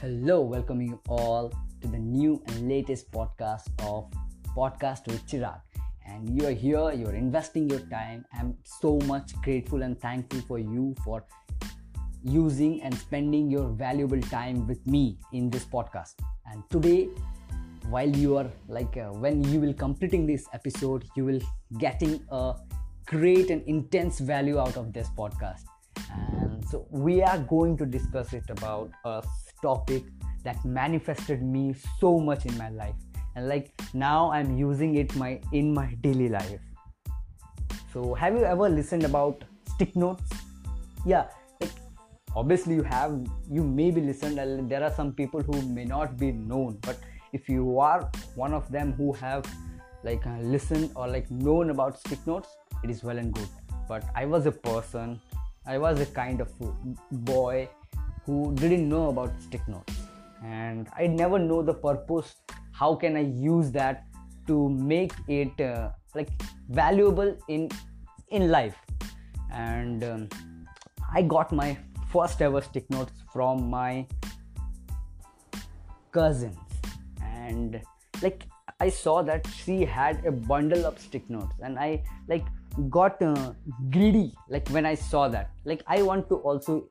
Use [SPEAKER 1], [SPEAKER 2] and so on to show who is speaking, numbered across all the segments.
[SPEAKER 1] Hello, welcome you all to the new and latest podcast of Podcast with Chirag. And you are here, you're investing your time. I'm so much grateful and thankful for you for using and spending your valuable time with me in this podcast. And today, while you are like uh, when you will completing this episode, you will getting a great and intense value out of this podcast. And so we are going to discuss it about a topic that manifested me so much in my life. And like now i'm using it my in my daily life. So have you ever listened about stick notes? Yeah obviously you have you may be listened there are some people who may not be known. But if you are one of them who have like uh, listened or like known about stick notes it is well and good. But i was a person i was a kind of boy who didn't know about stick notes and i never know the purpose. How can i use that to make it uh, like valuable in in life? And um, i got my first ever stick notes from my cousins. And like i saw that she had a bundle of stick notes and i like got uh, greedy like when i saw that. Like i want to also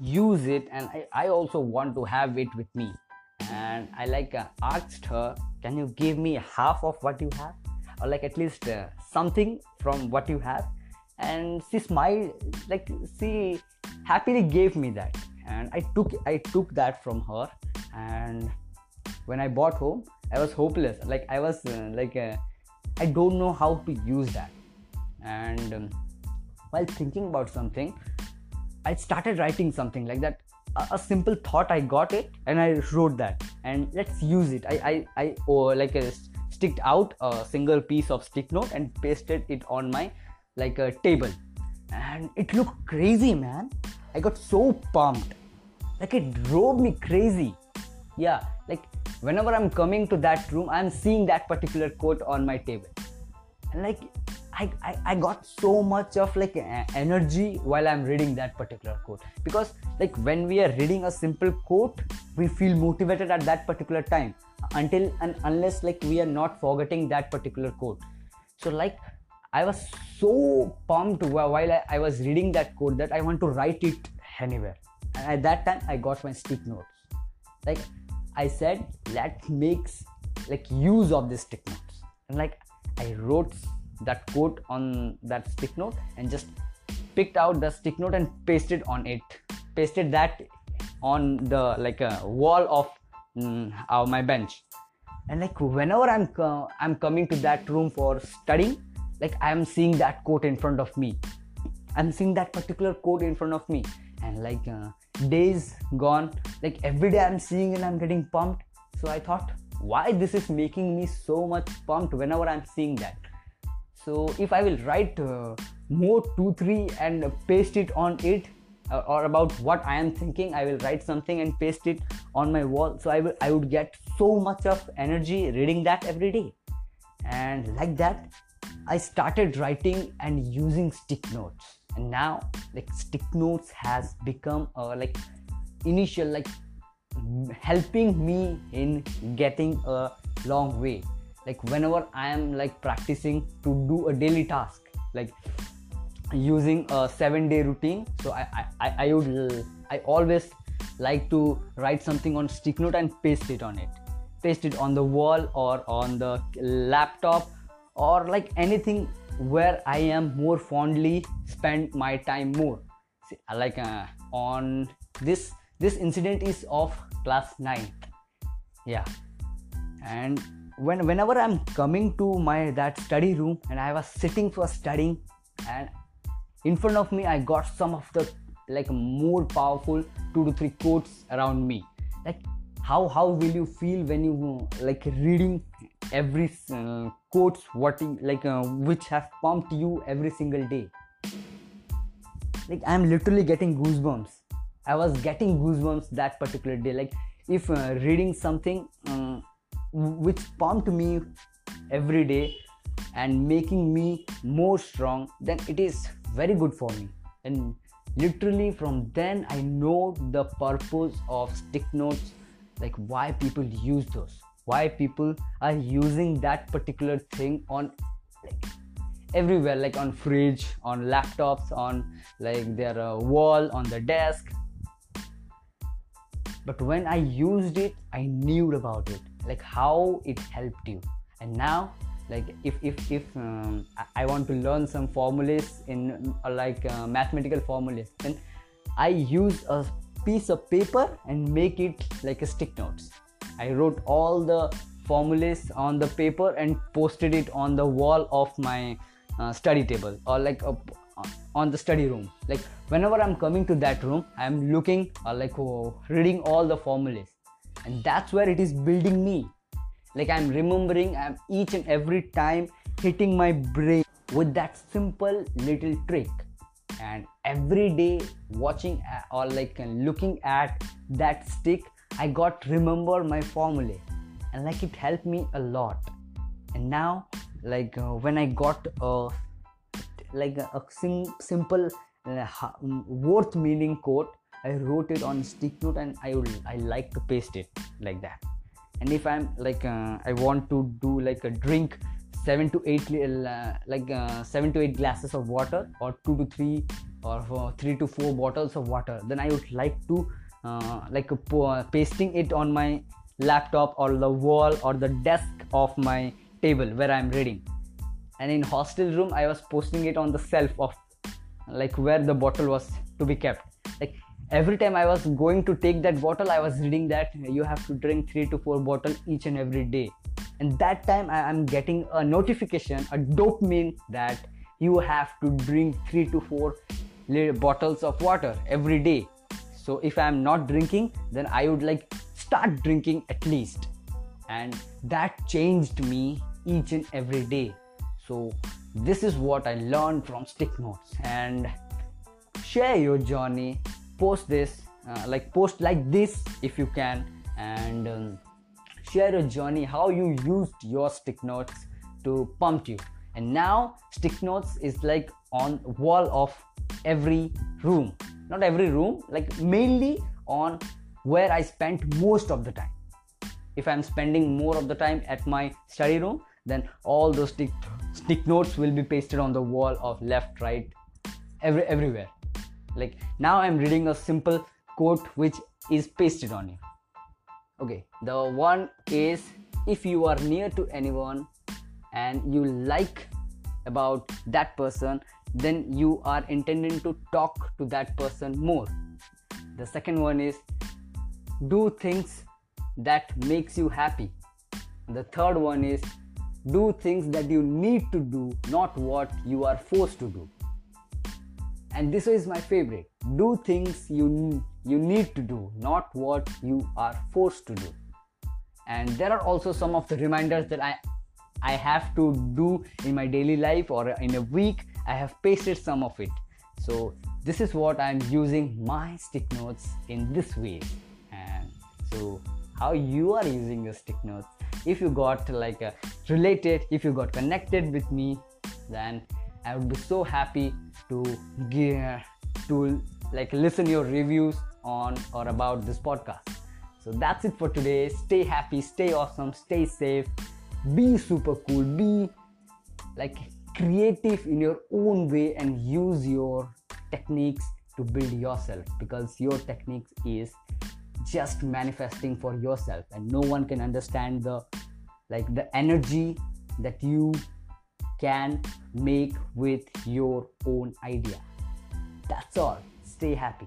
[SPEAKER 1] use it and I, I also want to have it with me. And i like uh, asked her can you give me half of what you have? Or like at least uh, something from what you have? And she smiled like she happily gave me that. And i took i took that from her. And when i bought home i was hopeless. Like i was uh, like uh, i don't know how to use that. And um, while thinking about something I started writing something like that. A, a, simple thought, I got it and I wrote that. And let's use it. I I, I oh, like uh, a, sticked out a single piece of stick note and pasted it on my like a table, and it looked crazy, man. I got so pumped, like it drove me crazy. Yeah, like whenever I'm coming to that room, I'm seeing that particular quote on my table, and like I, I, I got so much of like energy while i'm reading that particular quote. Because like when we are reading a simple quote we feel motivated at that particular time. Until and unless like we are not forgetting that particular quote. So like i was so pumped while I, I was reading that quote that i want to write it anywhere. And at that time i got my stick notes. Like i said let's make like use of this stick notes. And like i wrote that quote on that stick note and just picked out the stick note and pasted on it. Pasted that on the like a wall of mm, uh, my bench. And like whenever i'm uh, i'm coming to that room for studying like i'm seeing that quote in front of me. I'm seeing that particular quote in front of me. And like uh, days gone like every day i'm seeing and i'm getting pumped. So i thought why this is making me so much pumped whenever i'm seeing that so if i will write uh, more two three and paste it on it uh, or about what i am thinking i will write something and paste it on my wall. So i will i would get so much of energy reading that every day. And like that i started writing and using stick notes. And now like stick notes has become uh, like initial like helping me in getting a long way like whenever i am like practicing to do a daily task like using a seven day routine so i i, I would i always like to write something on stick note and paste it on it. Paste it on the wall or on the laptop or like anything where i am more fondly spend my time more. See, like uh, on this this incident is of class 9 yeah. And when whenever i'm coming to my that study room and i was sitting for studying and in front of me i got some of the like more powerful two to three quotes around me. Like how how will you feel when you like reading every uh, quotes what like uh, which have pumped you every single day? Like i'm literally getting goosebumps. I was getting goosebumps that particular day. Like if uh, reading something um, which pumped me every day and making me more strong then it is very good for me. And literally from then i know the purpose of stick notes like why people use those why people are using that particular thing on like everywhere like on fridge on laptops on like their uh, wall on the desk. But when i used it i knew about it like how it helped you. And now like if if if um, i want to learn some formulas in uh, like uh, mathematical formulas then i use a piece of paper and make it like a stick notes. I wrote all the formulas on the paper and posted it on the wall of my uh, study table or like a, uh, on the study room. Like whenever i'm coming to that room i'm looking or like oh, reading all the formulas and that's where it is building me. Like i'm remembering i'm each and every time hitting my brain with that simple little trick. And every day watching or like looking at that stick i got remember my formula. And like it helped me a lot. And now like uh, when i got a like a, a sim- simple uh, worth meaning quote i wrote it on stick note and i would i like to paste it like that. And if i'm like uh, i want to do like a drink 7 to 8 uh, like uh, 7 to 8 glasses of water or 2 to 3 or 3 to 4 bottles of water then i would like to uh, like pasting it on my laptop or the wall or the desk of my table where i'm reading. And in hostel room i was posting it on the shelf of like where the bottle was to be kept. Like every time i was going to take that bottle i was reading that you have to drink 3 to 4 bottle each and every day. And that time i am getting a notification a dopamine that you have to drink 3 to 4 bottles of water every day. So if i am not drinking then i would like start drinking at least. And that changed me each and every day. So this is what i learned from stick notes. And share your journey post this uh, like post like this if you can and um, share your journey how you used your stick notes to pump you and now stick notes is like on wall of every room not every room like mainly on where I spent most of the time. If I'm spending more of the time at my study room, then all those stick, stick notes will be pasted on the wall of left, right, every, everywhere. Like now I'm reading a simple quote which is pasted on you. Okay, the one is if you are near to anyone and you like about that person, then you are intending to talk to that person more. The second one is do things that makes you happy the third one is do things that you need to do not what you are forced to do and this is my favorite. Do things you you need to do not what you are forced to do. And there are also some of the reminders that i i have to do in my daily life or in a week. I have pasted some of it. So this is what i'm using my stick notes in this way. And so how you are using your stick notes. If you got like a related if you got connected with me then i would be so happy to give to like listen your reviews on or about this podcast. So that's it for today. Stay happy stay awesome stay safe. Be super cool. Be like creative in your own way and use your techniques to build yourself because your techniques is just manifesting for yourself and no one can understand the like the energy that you can make with your own idea. That's all. Stay happy